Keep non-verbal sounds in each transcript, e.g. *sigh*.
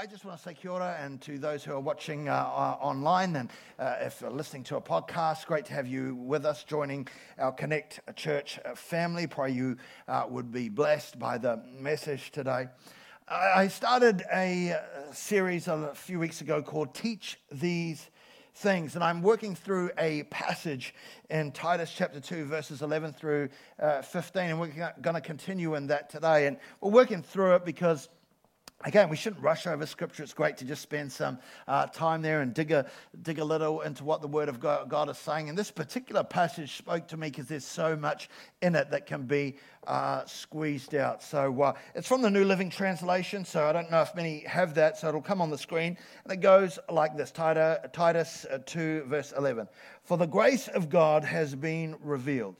I just want to say kia ora, and to those who are watching uh, uh, online and uh, if listening to a podcast, great to have you with us joining our Connect Church family. Pray you uh, would be blessed by the message today. I started a uh, series a few weeks ago called Teach These Things, and I'm working through a passage in Titus chapter 2, verses 11 through uh, 15, and we're going to continue in that today. And we're working through it because Again, we shouldn't rush over scripture. It's great to just spend some uh, time there and dig a, dig a little into what the Word of God, God is saying. And this particular passage spoke to me because there's so much in it that can be uh, squeezed out. So uh, it's from the New Living Translation, so I don't know if many have that, so it'll come on the screen. And it goes like this Titus uh, 2, verse 11. For the grace of God has been revealed,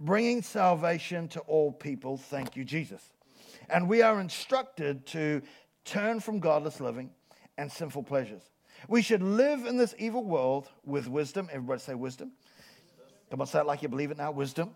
bringing salvation to all people. Thank you, Jesus and we are instructed to turn from godless living and sinful pleasures. We should live in this evil world with wisdom. Everybody say wisdom. Come on, say it like you believe it now wisdom.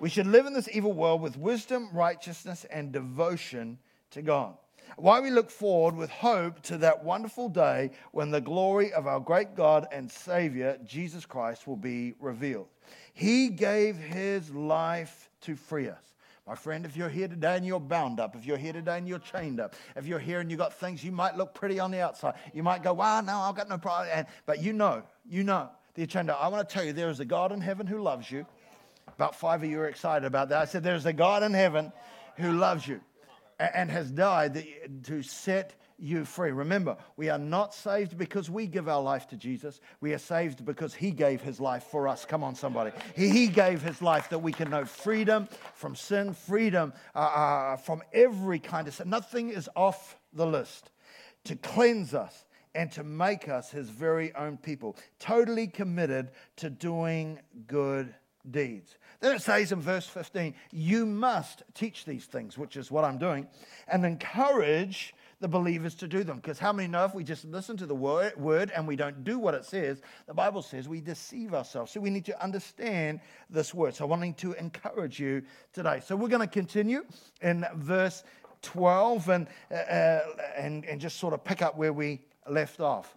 We should live in this evil world with wisdom, righteousness, and devotion to God. Why we look forward with hope to that wonderful day when the glory of our great God and Savior, Jesus Christ, will be revealed. He gave his life to free us. My friend, if you're here today and you're bound up, if you're here today and you're chained up, if you're here and you've got things, you might look pretty on the outside. You might go, wow, no, I've got no problem. And, but you know, you know, the chained up. I want to tell you, there is a God in heaven who loves you. About five of you are excited about that. I said, there's a God in heaven who loves you and has died to set you free. Remember, we are not saved because we give our life to Jesus. We are saved because He gave His life for us. Come on, somebody. He gave His life that we can know freedom from sin, freedom uh, uh, from every kind of sin. Nothing is off the list to cleanse us and to make us His very own people, totally committed to doing good deeds. Then it says in verse 15, you must teach these things, which is what I'm doing, and encourage the believers to do them. Because how many know if we just listen to the word, word and we don't do what it says, the Bible says we deceive ourselves. So we need to understand this word. So I'm wanting to encourage you today. So we're going to continue in verse 12 and, uh, uh, and, and just sort of pick up where we left off.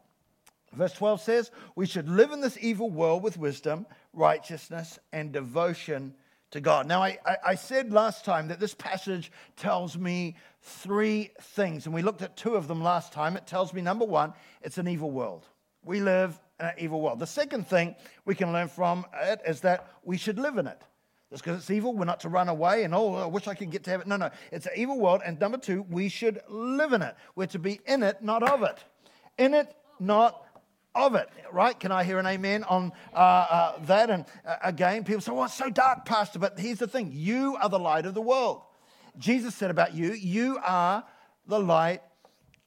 Verse 12 says, We should live in this evil world with wisdom, righteousness, and devotion to God. Now, I, I, said last time that this passage tells me three things, and we looked at two of them last time. It tells me, number one, it's an evil world. We live in an evil world. The second thing we can learn from it is that we should live in it. Just because it's evil, we're not to run away and, oh, I wish I could get to heaven. No, no. It's an evil world. And number two, we should live in it. We're to be in it, not of it. In it, not of it, right? Can I hear an amen on uh, uh, that? And uh, again, people say, well, it's so dark, Pastor. But here's the thing you are the light of the world. Jesus said about you, you are the light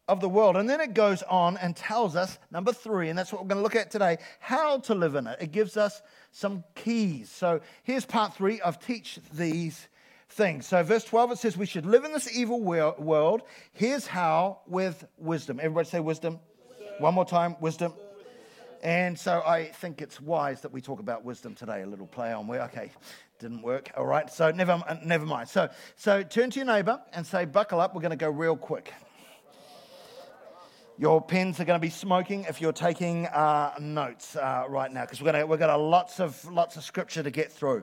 of the world. And then it goes on and tells us, number three, and that's what we're going to look at today, how to live in it. It gives us some keys. So here's part three of Teach These Things. So, verse 12, it says, We should live in this evil world. Here's how with wisdom. Everybody say wisdom. wisdom. One more time, wisdom. And so I think it's wise that we talk about wisdom today, a little play on where, okay, didn't work. All right, so never, never mind. So, so turn to your neighbor and say, buckle up, we're going to go real quick. Your pens are going to be smoking if you're taking uh, notes uh, right now, because we're going to we've got a lots of lots of scripture to get through.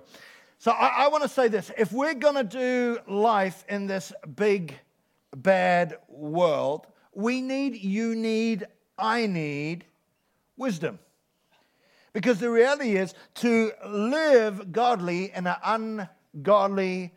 So I, I want to say this: if we're going to do life in this big, bad world, we need, you need, I need wisdom. Because the reality is to live godly in an ungodly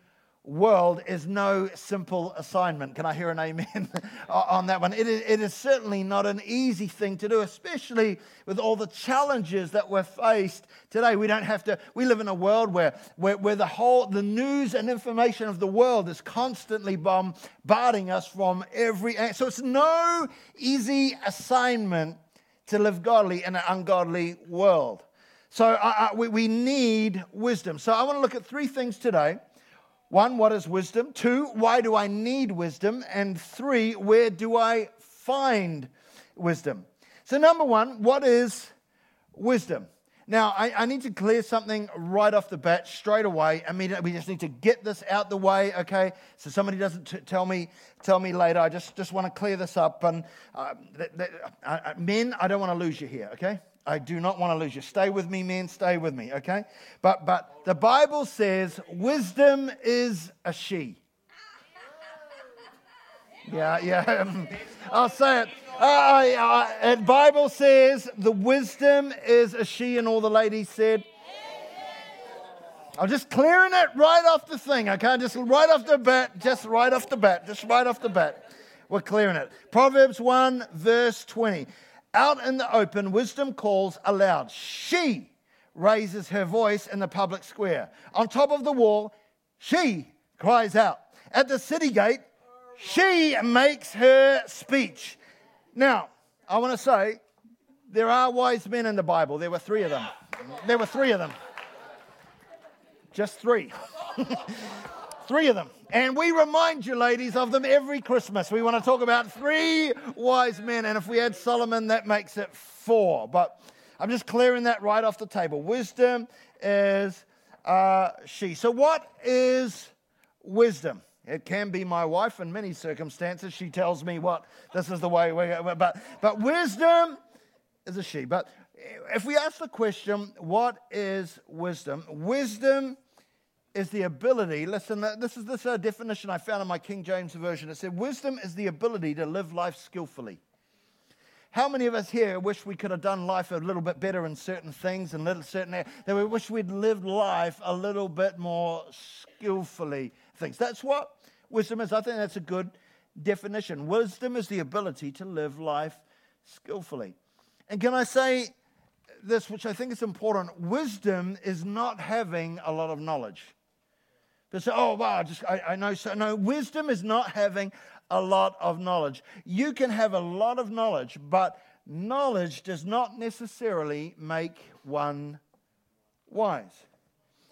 world is no simple assignment. Can I hear an amen *laughs* on that one? It is, it is, certainly not an easy thing to do, especially with all the challenges that we're faced today. We don't have to, we live in a world where, where, where the whole, the news and information of the world is constantly bombarding us from every, so it's no easy assignment to live godly in an ungodly world. So uh, uh, we, we need wisdom. So I want to look at three things today. One, what is wisdom? Two, why do I need wisdom? And three, where do I find wisdom? So, number one, what is wisdom? Now, I, I, need to clear something right off the bat, straight away. I mean, we just need to get this out the way, okay? So somebody doesn't t- tell me tell me later. I just, just want to clear this up. And uh, th- th- uh, men, I don't want to lose you here, okay? I do not want to lose you. Stay with me, men. Stay with me, okay? But but the Bible says wisdom is a she. Yeah, yeah. *laughs* I'll say it. Uh, uh, uh, Bible says the wisdom is a she, and all the ladies said. I'm just clearing it right off the thing, okay? Just right off the bat, just right off the bat, just right off the bat. We're clearing it. Proverbs 1, verse 20. Out in the open, wisdom calls aloud. She raises her voice in the public square. On top of the wall, she cries out. At the city gate, she makes her speech. Now, I want to say there are wise men in the Bible. There were three of them. There were three of them. Just three. *laughs* three of them. And we remind you, ladies, of them every Christmas. We want to talk about three wise men. And if we add Solomon, that makes it four. But I'm just clearing that right off the table. Wisdom is uh, she. So, what is wisdom? It can be my wife in many circumstances. She tells me what this is the way we go. But, but wisdom is a she. But if we ask the question, what is wisdom? Wisdom is the ability, listen, this is this definition I found in my King James Version. It said, Wisdom is the ability to live life skillfully. How many of us here wish we could have done life a little bit better in certain things and little certain that we wish we'd lived life a little bit more skillfully? Things. That's what wisdom is. I think that's a good definition. Wisdom is the ability to live life skillfully. And can I say this, which I think is important? Wisdom is not having a lot of knowledge. They say, oh, wow, just, I, I know so. No, wisdom is not having a lot of knowledge. You can have a lot of knowledge, but knowledge does not necessarily make one wise.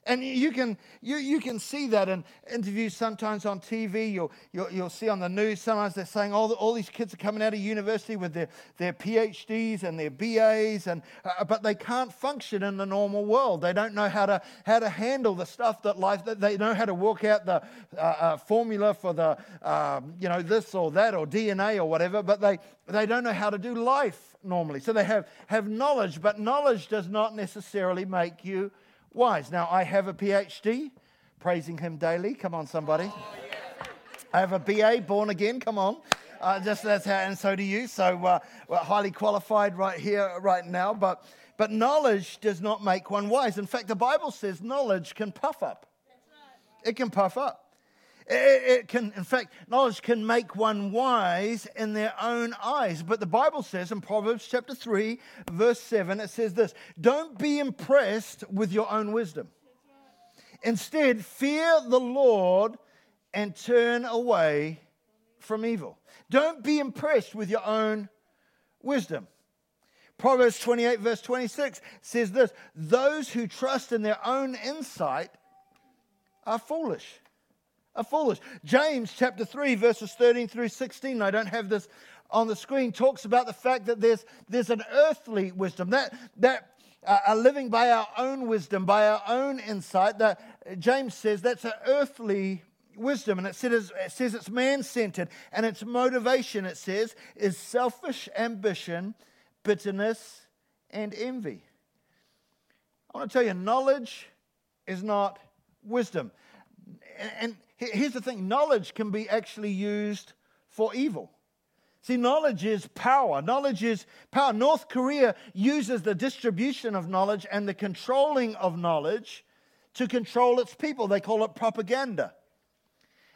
And you can, you, you can see that in interviews sometimes on TV. You'll, you'll, you'll see on the news, sometimes they're saying all, the, all these kids are coming out of university with their, their PhDs and their BAs, and, uh, but they can't function in the normal world. They don't know how to, how to handle the stuff that life, that they know how to work out the uh, uh, formula for the, um, you know, this or that or DNA or whatever, but they, they don't know how to do life normally. So they have, have knowledge, but knowledge does not necessarily make you wise. Now, I have a PhD, praising him daily. Come on, somebody. I have a BA, born again. Come on. Uh, just that's how, and so do you. So uh, we're highly qualified right here, right now. But, but knowledge does not make one wise. In fact, the Bible says knowledge can puff up. It can puff up. It, can, in fact, knowledge can make one wise in their own eyes. But the Bible says in Proverbs chapter 3, verse 7, it says this Don't be impressed with your own wisdom. Instead, fear the Lord and turn away from evil. Don't be impressed with your own wisdom. Proverbs 28, verse 26 says this Those who trust in their own insight are foolish are foolish. James chapter 3, verses 13 through 16, I don't have this on the screen, talks about the fact that there's, there's an earthly wisdom, that, that uh, are living by our own wisdom, by our own insight, that James says that's an earthly wisdom. And it says, it says it's man centered, and its motivation, it says, is selfish ambition, bitterness, and envy. I want to tell you, knowledge is not wisdom. And, and Here's the thing knowledge can be actually used for evil. See, knowledge is power. Knowledge is power. North Korea uses the distribution of knowledge and the controlling of knowledge to control its people. They call it propaganda.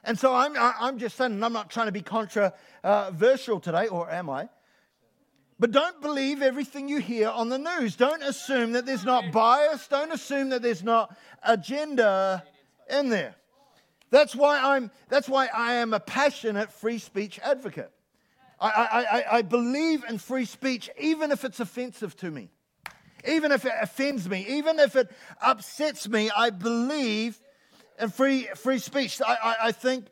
And so I'm, I'm just saying, I'm not trying to be controversial today, or am I? But don't believe everything you hear on the news. Don't assume that there's not bias. Don't assume that there's not agenda in there. That's why, I'm, that's why I am a passionate free speech advocate. I, I, I, believe in free speech, even if it's offensive to me, even if it offends me, even if it upsets me. I believe in free, free speech. I, I, I, think,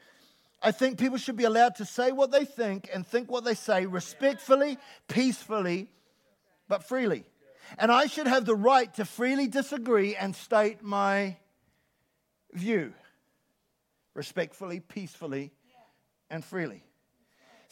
I think people should be allowed to say what they think and think what they say respectfully, peacefully, but freely. And I should have the right to freely disagree and state my view respectfully, peacefully, and freely.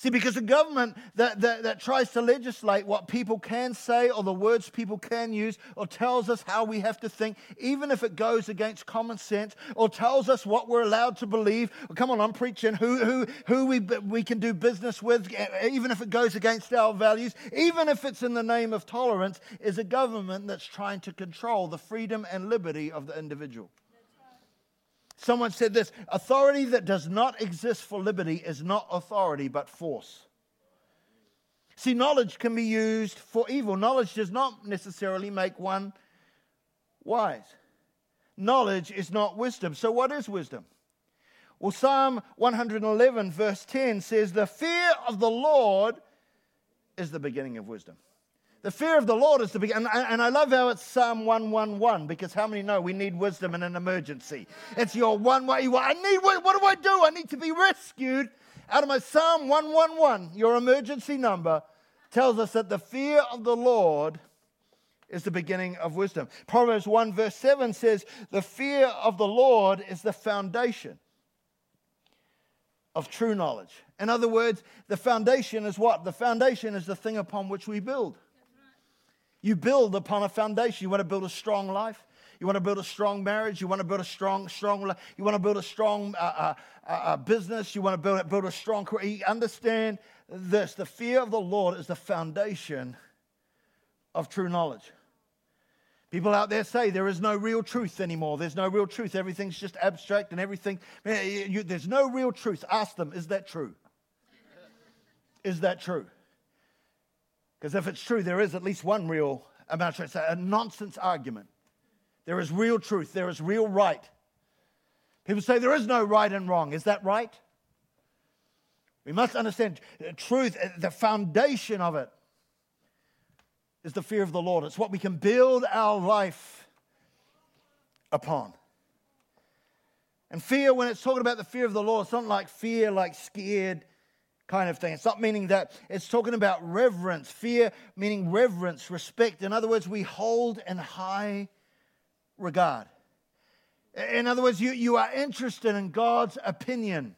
See, because a government that, that, that, tries to legislate what people can say or the words people can use or tells us how we have to think, even if it goes against common sense or tells us what we're allowed to believe, come on, I'm preaching, who, who, who we, we can do business with, even if it goes against our values, even if it's in the name of tolerance, is a government that's trying to control the freedom and liberty of the individual. Someone said this authority that does not exist for liberty is not authority but force. See, knowledge can be used for evil. Knowledge does not necessarily make one wise. Knowledge is not wisdom. So, what is wisdom? Well, Psalm 111, verse 10 says, The fear of the Lord is the beginning of wisdom. The fear of the Lord is the beginning. And, and I love how it's Psalm 111 because how many know we need wisdom in an emergency? It's your one way. I need, what, what do I do? I need to be rescued out of my Psalm 111. Your emergency number tells us that the fear of the Lord is the beginning of wisdom. Proverbs 1 verse 7 says, The fear of the Lord is the foundation of true knowledge. In other words, the foundation is what? The foundation is the thing upon which we build. You build upon a foundation. You want to build a strong life. You want to build a strong marriage. You want to build a strong, strong. You want to build a strong uh, uh, uh, uh, business. You want to build build a strong career. Understand this: the fear of the Lord is the foundation of true knowledge. People out there say there is no real truth anymore. There's no real truth. Everything's just abstract and everything. You, there's no real truth. Ask them: Is that true? Is that true? Because if it's true, there is at least one real, I'm not trying to say a nonsense argument. There is real truth, there is real right. People say there is no right and wrong. Is that right? We must understand truth, uh, the foundation of it is the fear of the Lord. It's what we can build our life upon. And fear, when it's talking about the fear of the Lord, it's not like fear like scared kind of thing. It's not meaning that. It's talking about reverence. Fear meaning reverence, respect. In other words, we hold in high regard. In other words, you, you are interested in God's opinion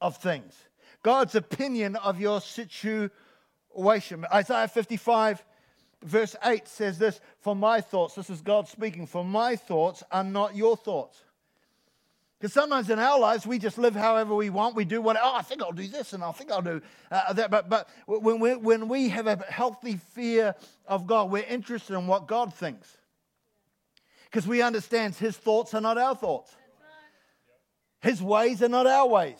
of things, God's opinion of your situation. Isaiah 55, verse 8 says this For my thoughts, this is God speaking, for my thoughts are not your thoughts. Because sometimes in our lives, we just live however we want. We do what, oh, I think I'll do this and I think I'll do uh, that. But, but when, we, when we have a healthy fear of God, we're interested in what God thinks. Because we understand His thoughts are not our thoughts, His ways are not our ways.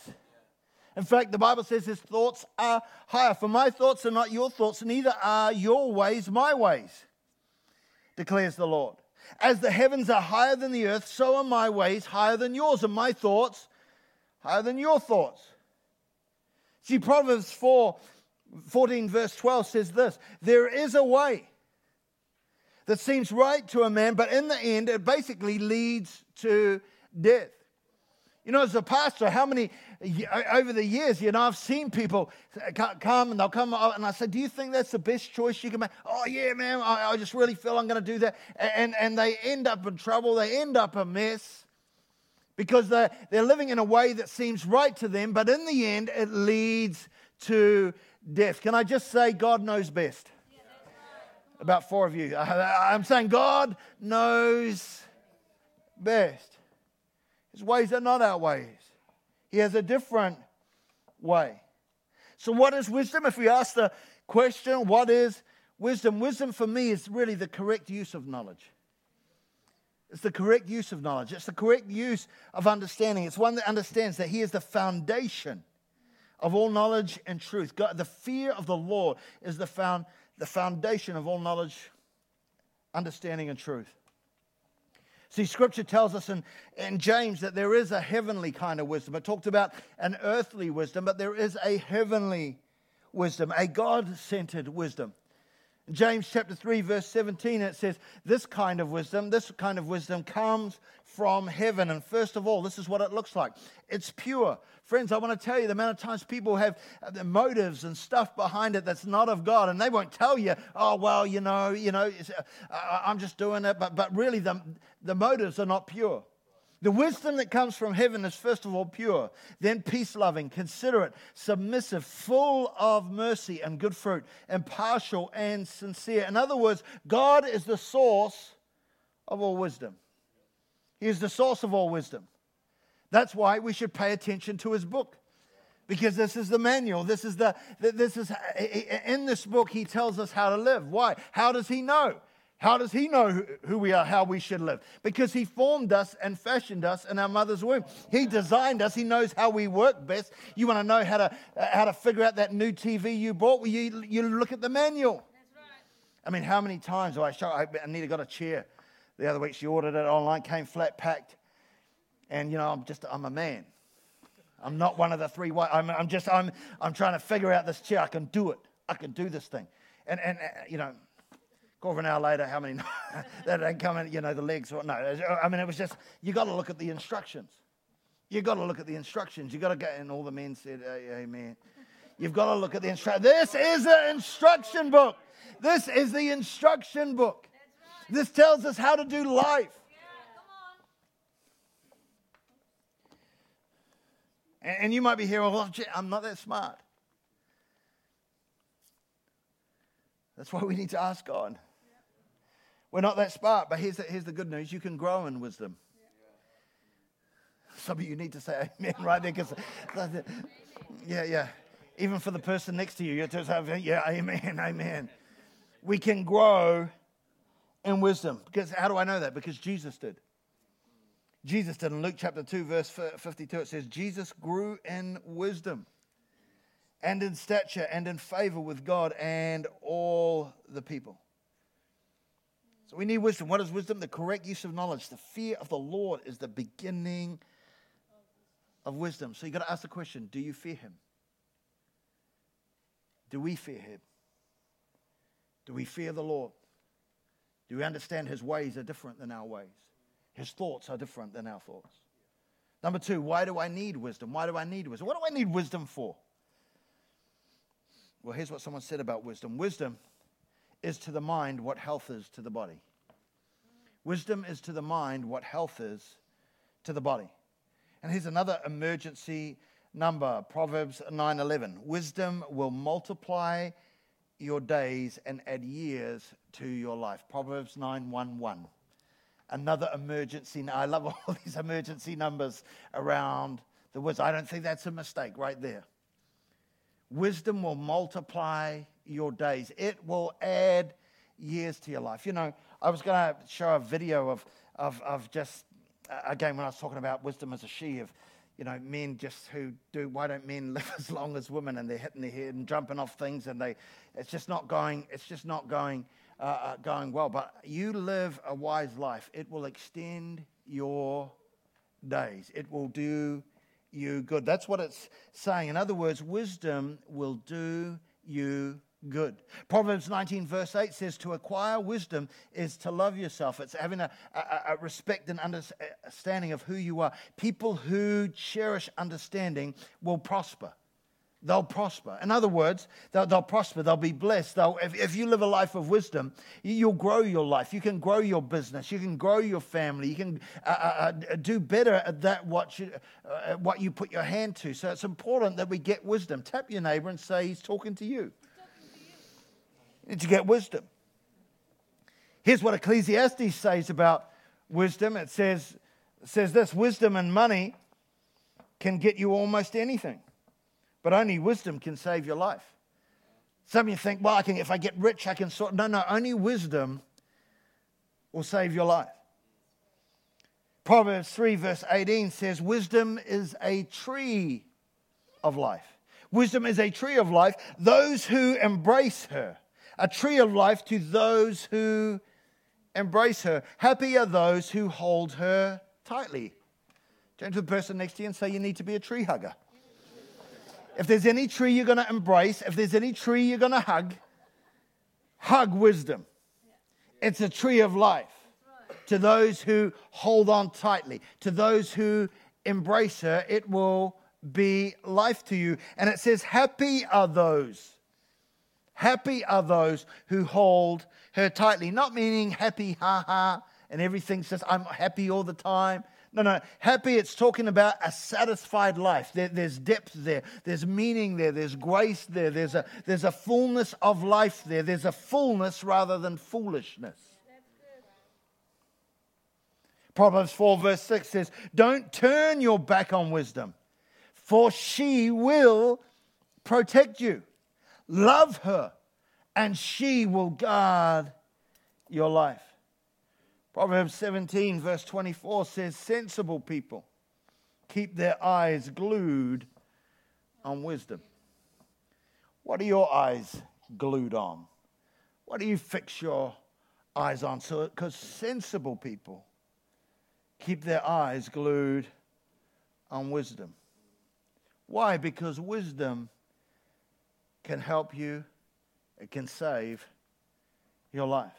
In fact, the Bible says His thoughts are higher. For my thoughts are not your thoughts, neither are your ways my ways, declares the Lord. As the heavens are higher than the earth, so are my ways higher than yours, and my thoughts higher than your thoughts. See, Proverbs 4 14, verse 12 says this There is a way that seems right to a man, but in the end, it basically leads to death. You know, as a pastor, how many, over the years, you know, I've seen people come and they'll come and I say, Do you think that's the best choice you can make? Oh, yeah, man, I, I just really feel I'm going to do that. And, and they end up in trouble, they end up a mess because they're, they're living in a way that seems right to them, but in the end, it leads to death. Can I just say, God knows best? About four of you. I'm saying God knows best. His ways are not our ways. He has a different way. So, what is wisdom? If we ask the question, what is wisdom? Wisdom for me is really the correct use of knowledge. It's the correct use of knowledge. It's the correct use of understanding. It's one that understands that He is the foundation of all knowledge and truth. God, the fear of the Lord is the, found, the foundation of all knowledge, understanding, and truth. See, scripture tells us in, in James that there is a heavenly kind of wisdom. It talked about an earthly wisdom, but there is a heavenly wisdom, a God centered wisdom. James chapter 3, verse 17, it says, This kind of wisdom, this kind of wisdom comes from heaven. And first of all, this is what it looks like it's pure. Friends, I want to tell you the amount of times people have the motives and stuff behind it that's not of God, and they won't tell you, oh, well, you know, you know, uh, I'm just doing it. But, but really, the, the motives are not pure. The wisdom that comes from heaven is first of all pure, then peace loving, considerate, submissive, full of mercy and good fruit, impartial and sincere. In other words, God is the source of all wisdom. He is the source of all wisdom. That's why we should pay attention to his book. Because this is the manual. This is the this is in this book he tells us how to live. Why? How does he know? How does he know who we are, how we should live? Because he formed us and fashioned us in our mother's womb. He designed us. He knows how we work best. You want to know how to, how to figure out that new TV you bought? Well, you, you look at the manual. Right. I mean, how many times do I show? I, Anita got a chair the other week. She ordered it online, came flat packed. And, you know, I'm just, I'm a man. I'm not one of the three white. I'm, I'm just, I'm, I'm trying to figure out this chair. I can do it. I can do this thing. And, and uh, you know, quarter of an hour later, how many *laughs* that ain't coming, you know, the legs. Or, no, I mean, it was just, you got to look at the instructions. you got to look at the instructions. you got to get, and all the men said, Amen. You've got to look at the instruction. This is the instruction book. This is the instruction book. This tells us how to do life. And you might be here, well, I'm not that smart. That's why we need to ask God. We're not that smart, but here's the, here's the good news you can grow in wisdom. Some of you need to say amen right there because, yeah, yeah. Even for the person next to you, you have to say, yeah, amen, amen. We can grow in wisdom. Because how do I know that? Because Jesus did. Jesus did in Luke chapter 2, verse 52, it says, Jesus grew in wisdom and in stature and in favor with God and all the people. So we need wisdom. What is wisdom? The correct use of knowledge. The fear of the Lord is the beginning of wisdom. So you've got to ask the question do you fear him? Do we fear him? Do we fear the Lord? Do we understand his ways are different than our ways? His thoughts are different than our thoughts. Number two, why do I need wisdom? Why do I need wisdom? What do I need wisdom for? Well, here's what someone said about wisdom wisdom is to the mind what health is to the body. Wisdom is to the mind what health is to the body. And here's another emergency number, Proverbs 9:11. Wisdom will multiply your days and add years to your life. Proverbs 9:11. Another emergency. I love *laughs* all these emergency numbers around the words. I don't think that's a mistake right there. Wisdom will multiply your days. It will add years to your life. You know, I was going to show a video of, of, of just, uh, again, when I was talking about wisdom as a she, of, you know, men just who do, why don't men *laughs* live as long as women and they're hitting their head and jumping off things and they, it's just not going, it's just not going, uh, uh, going well. But you live a wise life. It will extend your days. It will do you good. That's what it's saying. In other words, wisdom will do you good. Proverbs 19, verse 8 says, To acquire wisdom is to love yourself. It's having a, a, a, respect and understanding of who you are. People who cherish understanding will prosper. They'll prosper. In other words, they'll, they'll prosper. They'll be blessed. They'll, if, if you live a life of wisdom, you'll grow your life. You can grow your business. You can grow your family. You can uh, uh, uh do better at that what you, uh, what you put your hand to. So it's important that we get wisdom. Tap your neighbor and say, He's talking to you to get wisdom. Here's what Ecclesiastes says about wisdom it says, says this wisdom and money can get you almost anything, but only wisdom can save your life. Some of you think, well, I can, if I get rich, I can sort. No, no, only wisdom will save your life. Proverbs 3, verse 18 says, Wisdom is a tree of life. Wisdom is a tree of life. Those who embrace her a tree of life to those who embrace her. Happy are those who hold her tightly. Turn to the person next to you and say, You need to be a tree hugger. If there's any tree you're going to embrace, if there's any tree you're going to hug, hug wisdom. It's a tree of life to those who hold on tightly, to those who embrace her. It will be life to you. And it says, Happy are those. Happy are those who hold her tightly. Not meaning happy, ha ha, and everything says, I'm happy all the time. No, no. Happy, it's talking about a satisfied life. There, there's depth there. There's meaning there. There's grace there. There's a, there's a fullness of life there. There's a fullness rather than foolishness. Proverbs 4, verse 6 says, Don't turn your back on wisdom, for she will protect you. Love her, and she will guard your life. Proverbs 17, verse 24 says, Sensible people keep their eyes glued on wisdom. What are your eyes glued on? What do you fix your eyes on? So, because sensible people keep their eyes glued on wisdom. Why? Because wisdom can help you, it can save your life.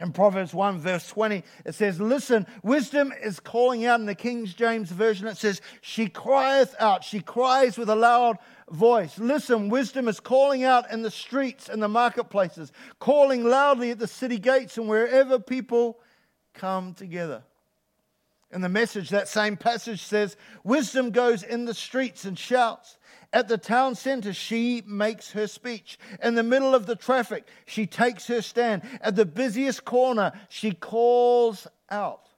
In Proverbs 1, verse 20, it says, Listen, wisdom is calling out in the King James Version. It says, She crieth out. She cries with a loud voice. Listen, wisdom is calling out in the streets and the marketplaces, calling loudly at the city gates and wherever people come together. In the message, that same passage says, Wisdom goes in the streets and shouts. At the town center, she makes her speech. In the middle of the traffic, she takes her stand. At the busiest corner, she calls out.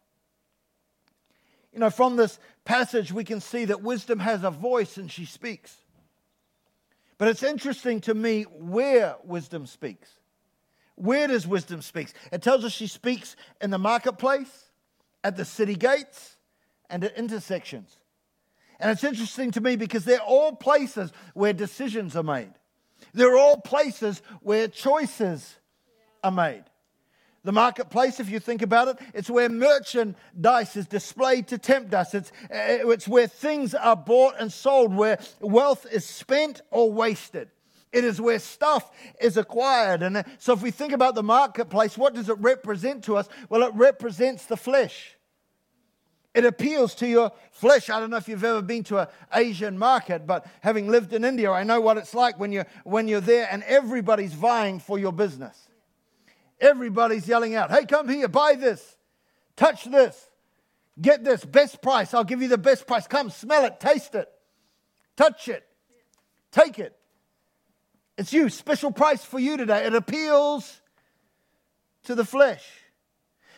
You know, from this passage, we can see that wisdom has a voice and she speaks. But it's interesting to me where wisdom speaks. Where does wisdom speak? It tells us she speaks in the marketplace, at the city gates, and at intersections. And it's interesting to me because they're all places where decisions are made. They're all places where choices are made. The marketplace, if you think about it, it's where merchandise is displayed to tempt us. It's, uh, it's where things are bought and sold, where wealth is spent or wasted. It is where stuff is acquired. And so, if we think about the marketplace, what does it represent to us? Well, it represents the flesh. It appeals to your flesh. I don't know if you've ever been to an Asian market, but having lived in India, I know what it's like when you're, when you're there and everybody's vying for your business. Everybody's yelling out, hey, come here, buy this, touch this, get this, best price. I'll give you the best price. Come, smell it, taste it, touch it, take it. It's you, special price for you today. It appeals to the flesh.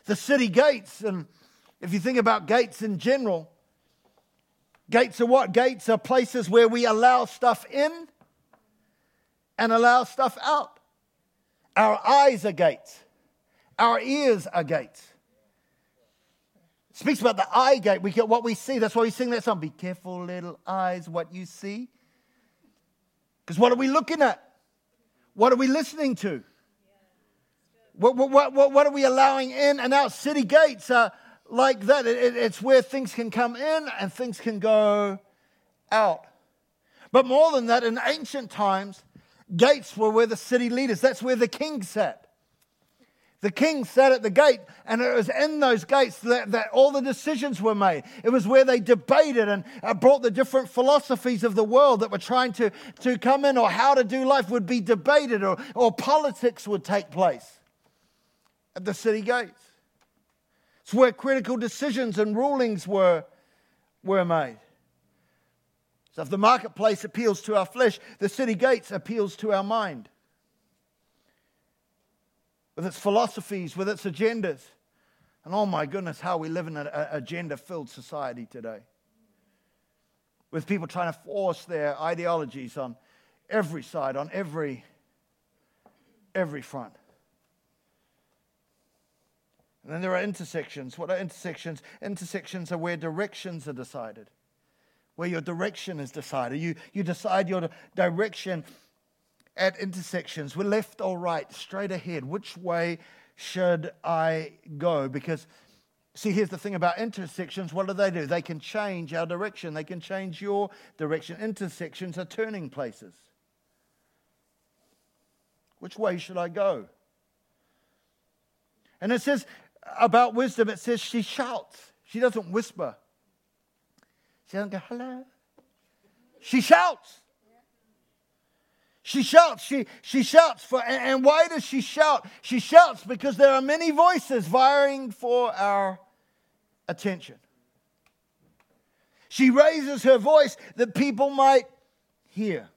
The city gates and if you think about gates in general, gates are what? Gates are places where we allow stuff in and allow stuff out. Our eyes are gates, our ears are gates. Speaks about the eye gate. We get what we see. That's why we sing that song. Be careful, little eyes, what you see. Because what are we looking at? What are we listening to? What, what, what, what are we allowing in and out? City gates are like that. It, it's where things can come in and things can go out. But more than that, in ancient times, gates were where the city leaders, that's where the king sat. The king sat at the gate, and it was in those gates that, that all the decisions were made. It was where they debated and uh, brought the different philosophies of the world that were trying to, to come in, or how to do life would be debated, or, or politics would take place at the city gates. It's where critical decisions and rulings were, were made. So if the marketplace appeals to our flesh, the city gates appeals to our mind. With its philosophies, with its agendas. And oh my goodness, how we live in an agenda filled society today. With people trying to force their ideologies on every side, on every, every front. And then there are intersections. What are intersections? Intersections are where directions are decided, where your direction is decided. You, you decide your direction at intersections. We're left or right, straight ahead. Which way should I go? Because, see, here's the thing about intersections what do they do? They can change our direction, they can change your direction. Intersections are turning places. Which way should I go? And it says about wisdom, it says she shouts. She doesn't whisper. She doesn't go, hello. She shouts. She shouts, she, she shouts for, and why does she shout? She shouts because there are many voices vying for our attention. She raises her voice that people might hear.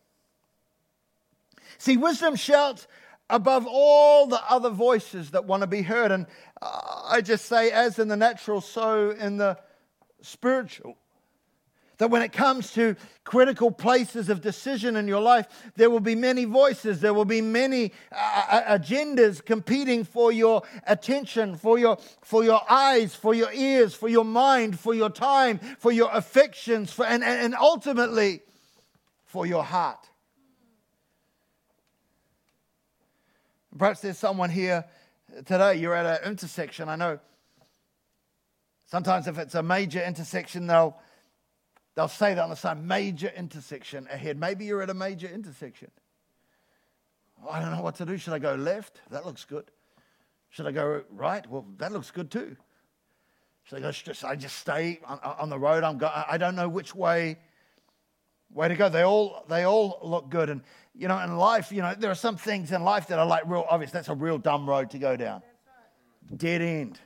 See, wisdom shouts above all the other voices that want to be heard. And I just say, as in the natural, so in the spiritual. That when it comes to critical places of decision in your life, there will be many voices, there will be many uh, uh, agendas competing for your attention, for your, for your eyes, for your ears, for your mind, for your time, for your affections, for, and, and ultimately for your heart. Perhaps there's someone here today, you're at an intersection. I know sometimes if it's a major intersection, they'll They'll say that on the sign, major intersection ahead. Maybe you're at a major intersection. Oh, I don't know what to do. Should I go left? That looks good. Should I go right? Well, that looks good too. Should I go? Should I just stay on, on the road? I'm go- I don't know which way way to go. They all they all look good, and you know, in life, you know, there are some things in life that are like real obvious. That's a real dumb road to go down. Dead end.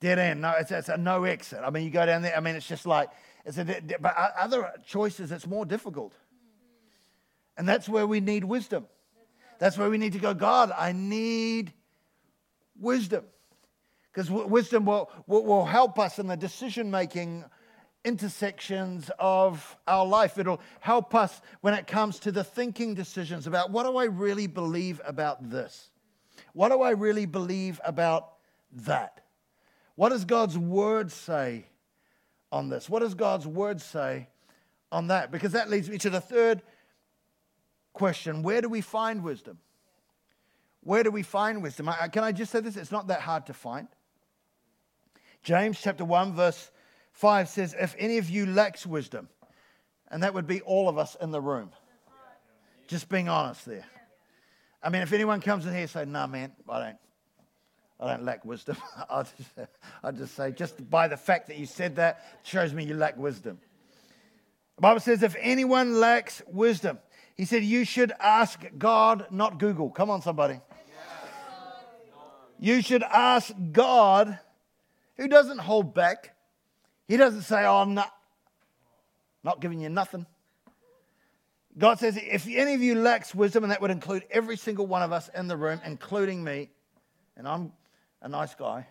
Dead end. No, it's, it's a no exit. I mean, you go down there. I mean, it's just like it's a, but other choices, it's more difficult. And that's where we need wisdom. That's where we need to go, God, I need wisdom. Because w- wisdom will, will, will help us in the decision making intersections of our life. It'll help us when it comes to the thinking decisions about what do I really believe about this? What do I really believe about that? What does God's word say on this? What does God's word say on that? Because that leads me to the third question Where do we find wisdom? Where do we find wisdom? Can I just say this? It's not that hard to find. James chapter 1, verse 5 says, If any of you lacks wisdom, and that would be all of us in the room. Just being honest there. I mean, if anyone comes in here and say, "No, nah, man, I don't, I don't lack wisdom. *laughs* I'll just, just say, just by the fact that you said that, shows me you lack wisdom. The Bible says, if anyone lacks wisdom, he said, you should ask God, not Google. Come on, somebody. You should ask God, who doesn't hold back. He doesn't say, Oh, I'm not giving you nothing. God says, if any of you lacks wisdom, and that would include every single one of us in the room, including me, and I'm a nice guy.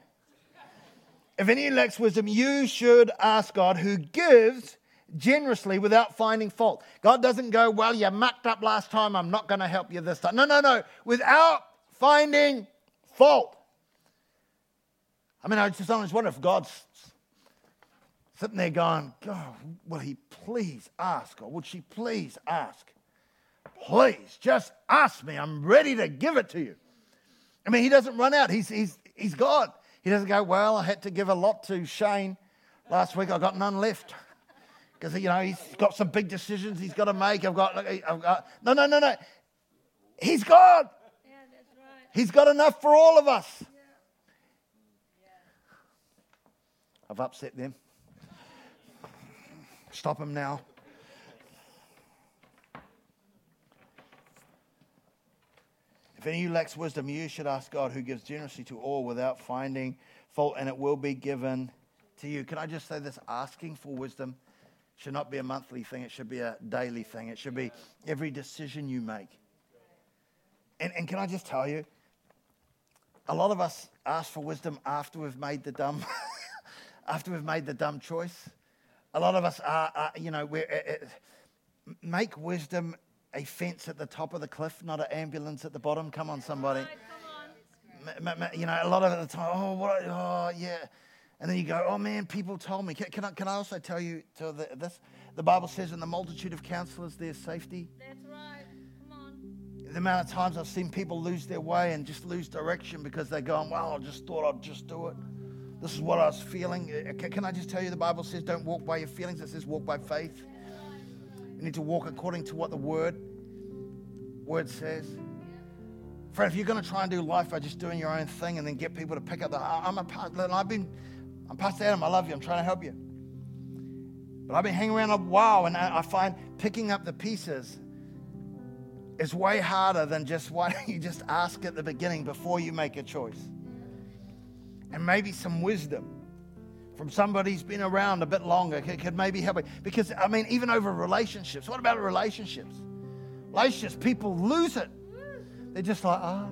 If any lacks wisdom, you should ask God who gives generously without finding fault. God doesn't go, Well, you mucked up last time, I'm not going to help you this time. No, no, no. Without finding fault. I mean, I just sometimes wonder if God's sitting there going, God, will he please ask, or would she please ask? Please, just ask me. I'm ready to give it to you. I mean, he doesn't run out. He's, he's, he's God. He doesn't go, Well, I had to give a lot to Shane last week. I got none left. Because, you know, he's got some big decisions he's got to make. I've got, I've got no, no, no, no. He's God. Yeah, right. He's got enough for all of us. Yeah. Yeah. I've upset them. Stop him now. If any of you lacks wisdom, you should ask God, who gives generously to all without finding fault, and it will be given to you. Can I just say this? Asking for wisdom should not be a monthly thing, it should be a daily thing. It should be every decision you make. And, and can I just tell you, a lot of us ask for wisdom after we've made the dumb, *laughs* after we've made the dumb choice. A lot of us are, are you know, we eh, eh, make wisdom a fence at the top of the cliff, not an ambulance at the bottom. Come on, somebody. Come on. You know, a lot of the time, oh, what, oh, yeah. And then you go, oh man, people told me. Can, can I, can I also tell you to the, this? The Bible says, in the multitude of counselors, there's safety. That's right. Come on. The amount of times I've seen people lose their way and just lose direction because they're going, well, I just thought I'd just do it. This is what I was feeling. Uh, can I just tell you, the Bible says, don't walk by your feelings. It says, walk by faith. You need to walk according to what the word word says. Friend, if you're going to try and do life by just doing your own thing and then get people to pick up the, I'm a pastor, I've been, I'm Pastor Adam, I love you, I'm trying to help you. But I've been hanging around a while and I find picking up the pieces is way harder than just why don't *laughs* you just ask at the beginning before you make a choice? And maybe some wisdom from somebody who's been around a bit longer could, could maybe help. Because, I mean, even over relationships, what about relationships? Relationships, people lose it. They're just like, oh.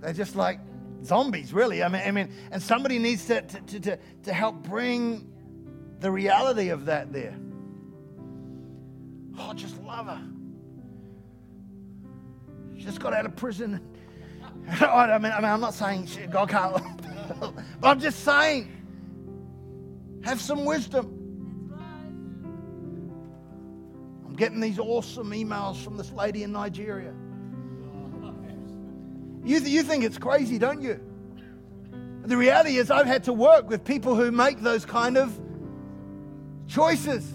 They're just like zombies, really. I mean, I mean and somebody needs to, to, to, to help bring the reality of that there. Oh, just love her. She just got out of prison. *laughs* Oh, I mean, I mean, I'm not saying God can't, *laughs* but I'm just saying, have some wisdom. I'm getting these awesome emails from this lady in Nigeria. You, th- you think it's crazy, don't you? The reality is, I've had to work with people who make those kind of choices.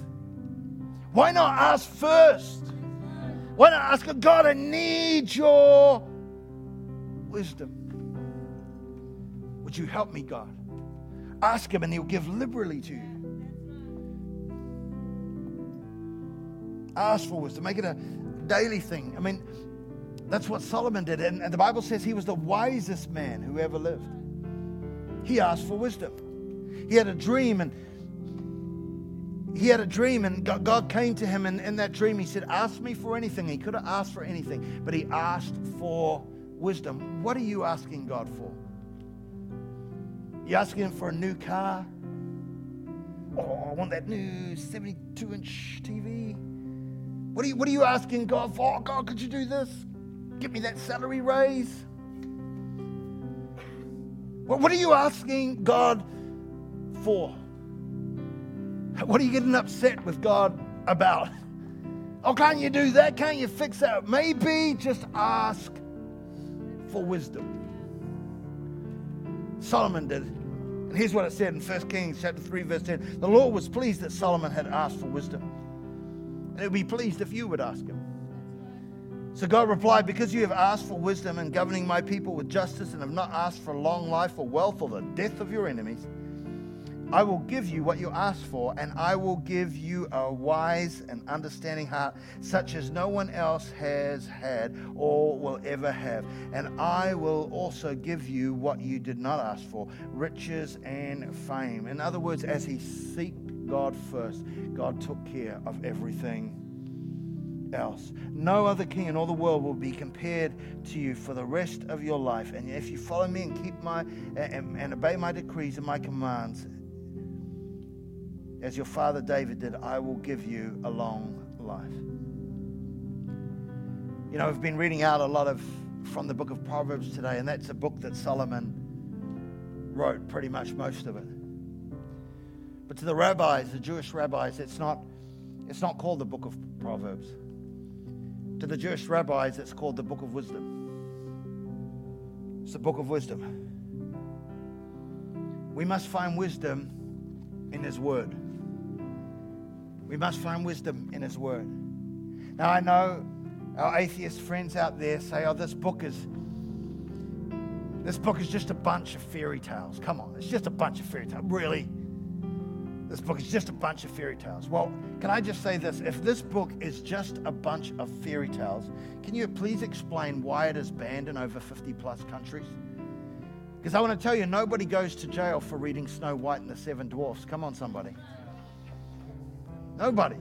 Why not ask first? Why not ask God, I need your wisdom? Would you help me, God? Ask Him, and He'll give liberally to you. Ask for wisdom, make it a daily thing. I mean, that's what Solomon did. And, and the Bible says he was the wisest man who ever lived. He asked for wisdom. He had a dream, and he had a dream, and God came to him. And in that dream, he said, Ask me for anything. He could have asked for anything, but he asked for wisdom. What are you asking God for? You asking him for a new car? Oh, I want that new 72 inch TV. What are, you, what are you asking God for? Oh, God, could you do this? Give me that salary raise. What are you asking God for? What are you getting upset with God about? Oh, can't you do that? Can't you fix that? Maybe just ask for wisdom. Solomon did. And here's what it said in 1 Kings chapter 3, verse 10. The Lord was pleased that Solomon had asked for wisdom. And he would be pleased if you would ask him. So God replied, Because you have asked for wisdom in governing my people with justice and have not asked for long life or wealth or the death of your enemies, I will give you what you asked for, and I will give you a wise and understanding heart, such as no one else has had or will ever have. And I will also give you what you did not ask for riches and fame. In other words, as he seeked God first, God took care of everything else. No other king in all the world will be compared to you for the rest of your life. And if you follow me and keep my and, and obey my decrees and my commands, as your father David did, I will give you a long life. You know, I've been reading out a lot of from the book of Proverbs today, and that's a book that Solomon wrote pretty much most of it. But to the rabbis, the Jewish rabbis, it's not, it's not called the book of Proverbs. To the Jewish rabbis, it's called the Book of Wisdom. It's the Book of Wisdom. We must find wisdom in His Word. We must find wisdom in His Word. Now, I know our atheist friends out there say, oh, this book is. This book is just a bunch of fairy tales. Come on, it's just a bunch of fairy tales. Really? This book is just a bunch of fairy tales. Well, can I just say this? If this book is just a bunch of fairy tales, can you please explain why it is banned in over 50 plus countries? Because I want to tell you, nobody goes to jail for reading Snow White and the Seven Dwarfs. Come on, somebody. Nobody.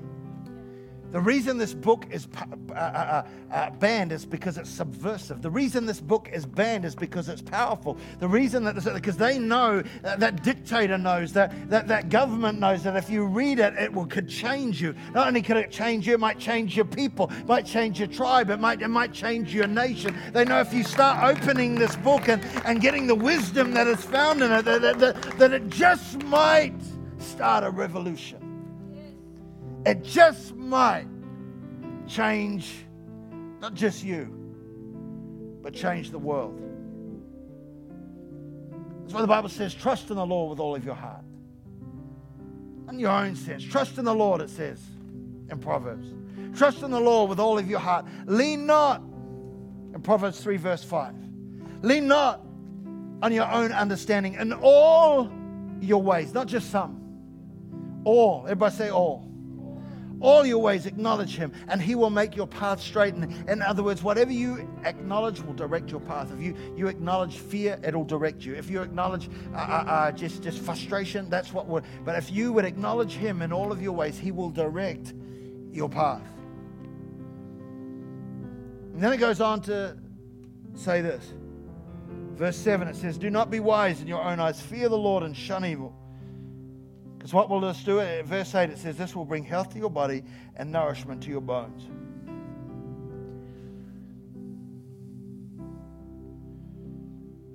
The reason this book is uh, uh, uh, banned is because it's subversive. The reason this book is banned is because it's powerful. The reason that because they know that, that dictator knows that, that that government knows that if you read it, it will could change you. Not only could it change you, it might change your people, it might change your tribe, it might it might change your nation. They know if you start opening this book and, and getting the wisdom that is found in it, that, that, that, that it just might start a revolution. It just might change not just you, but change the world. That's why the Bible says, trust in the Lord with all of your heart. In your own sense. Trust in the Lord, it says in Proverbs. Trust in the Lord with all of your heart. Lean not In Proverbs 3, verse 5. Lean not on your own understanding in all your ways, not just some. All. Everybody say all. All your ways acknowledge him, and he will make your path straight. And in other words, whatever you acknowledge will direct your path. If you, you acknowledge fear, it'll direct you. If you acknowledge uh, uh, uh, just, just frustration, that's what would. But if you would acknowledge him in all of your ways, he will direct your path. And then it goes on to say this. Verse 7, it says, Do not be wise in your own eyes. Fear the Lord and shun evil. Because what will this do? At verse 8, it says, This will bring health to your body and nourishment to your bones.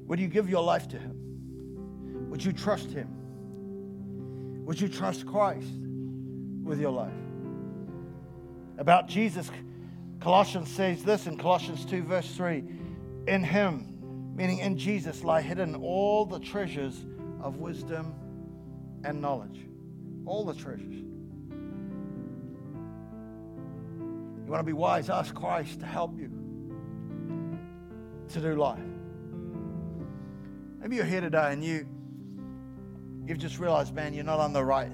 Would you give your life to Him? Would you trust Him? Would you trust Christ with your life? About Jesus, Colossians says this in Colossians 2, verse 3 In Him, meaning in Jesus, lie hidden all the treasures of wisdom and knowledge. All the treasures. You want to be wise? Ask Christ to help you to do life. Maybe you're here today and you you've just realized, man, you're not on the right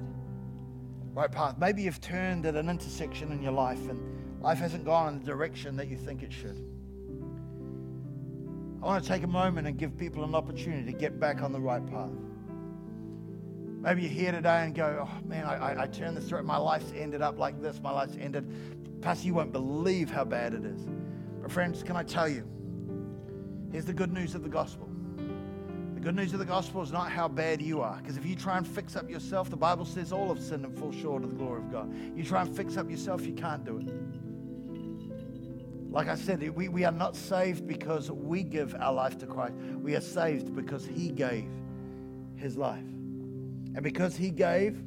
right path. Maybe you've turned at an intersection in your life and life hasn't gone in the direction that you think it should. I want to take a moment and give people an opportunity to get back on the right path. Maybe you're here today and go, oh man, I, I, I turned this through. My life's ended up like this. My life's ended. Pastor, you won't believe how bad it is. But friends, can I tell you? Here's the good news of the gospel. The good news of the gospel is not how bad you are. Because if you try and fix up yourself, the Bible says all have sinned and fall short of the glory of God. You try and fix up yourself, you can't do it. Like I said, we, we are not saved because we give our life to Christ. We are saved because He gave His life. And because He gave,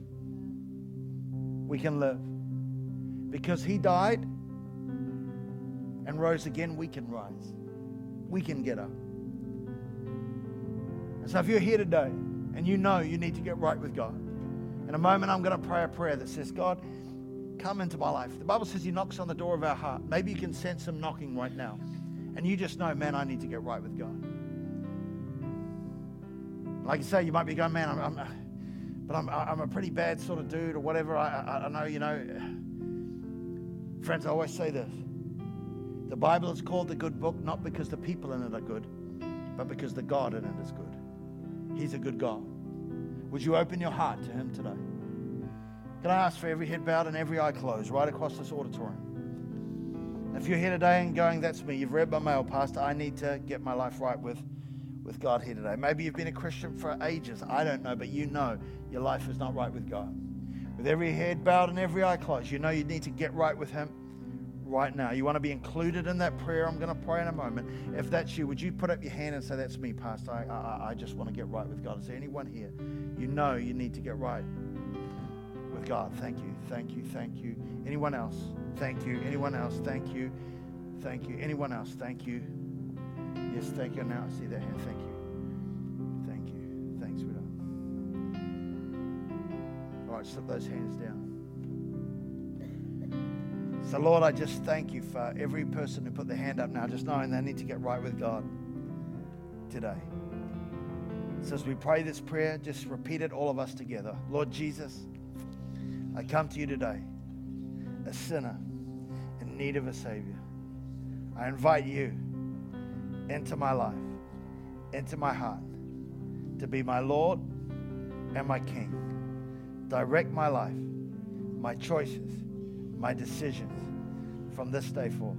we can live. Because He died and rose again, we can rise. We can get up. And so if you're here today and you know you need to get right with God, in a moment I'm going to pray a prayer that says, God, come into my life. The Bible says He knocks on the door of our heart. Maybe you can sense Him knocking right now. And you just know, man, I need to get right with God. Like you say, you might be going, man, I'm, I'm but I'm, I'm a pretty bad sort of dude or whatever. I, I, I know, you know. Friends, I always say this the Bible is called the good book not because the people in it are good, but because the God in it is good. He's a good God. Would you open your heart to Him today? Can I ask for every head bowed and every eye closed right across this auditorium? If you're here today and going, that's me, you've read my mail, Pastor, I need to get my life right with, with God here today. Maybe you've been a Christian for ages. I don't know, but you know your life is not right with God. With every head bowed and every eye closed, you know you need to get right with Him right now. You want to be included in that prayer. I'm going to pray in a moment. If that's you, would you put up your hand and say, That's me, Pastor? I, I, I just want to get right with God. Is there anyone here? You know you need to get right with God. Thank you, thank you, thank you. Anyone else? Thank you. Anyone else? Thank you, thank you. Anyone else? Thank you. Yes, thank you. Now I see that hand. Thank you. Thank you. Thanks, sweetheart. All right, slip those hands down. So, Lord, I just thank you for every person who put their hand up now, just knowing they need to get right with God today. So, as we pray this prayer, just repeat it, all of us together. Lord Jesus, I come to you today, a sinner in need of a Savior. I invite you into my life, into my heart, to be my Lord and my King. Direct my life, my choices, my decisions from this day forth.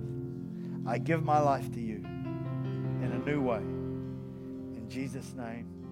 I give my life to you in a new way. In Jesus' name.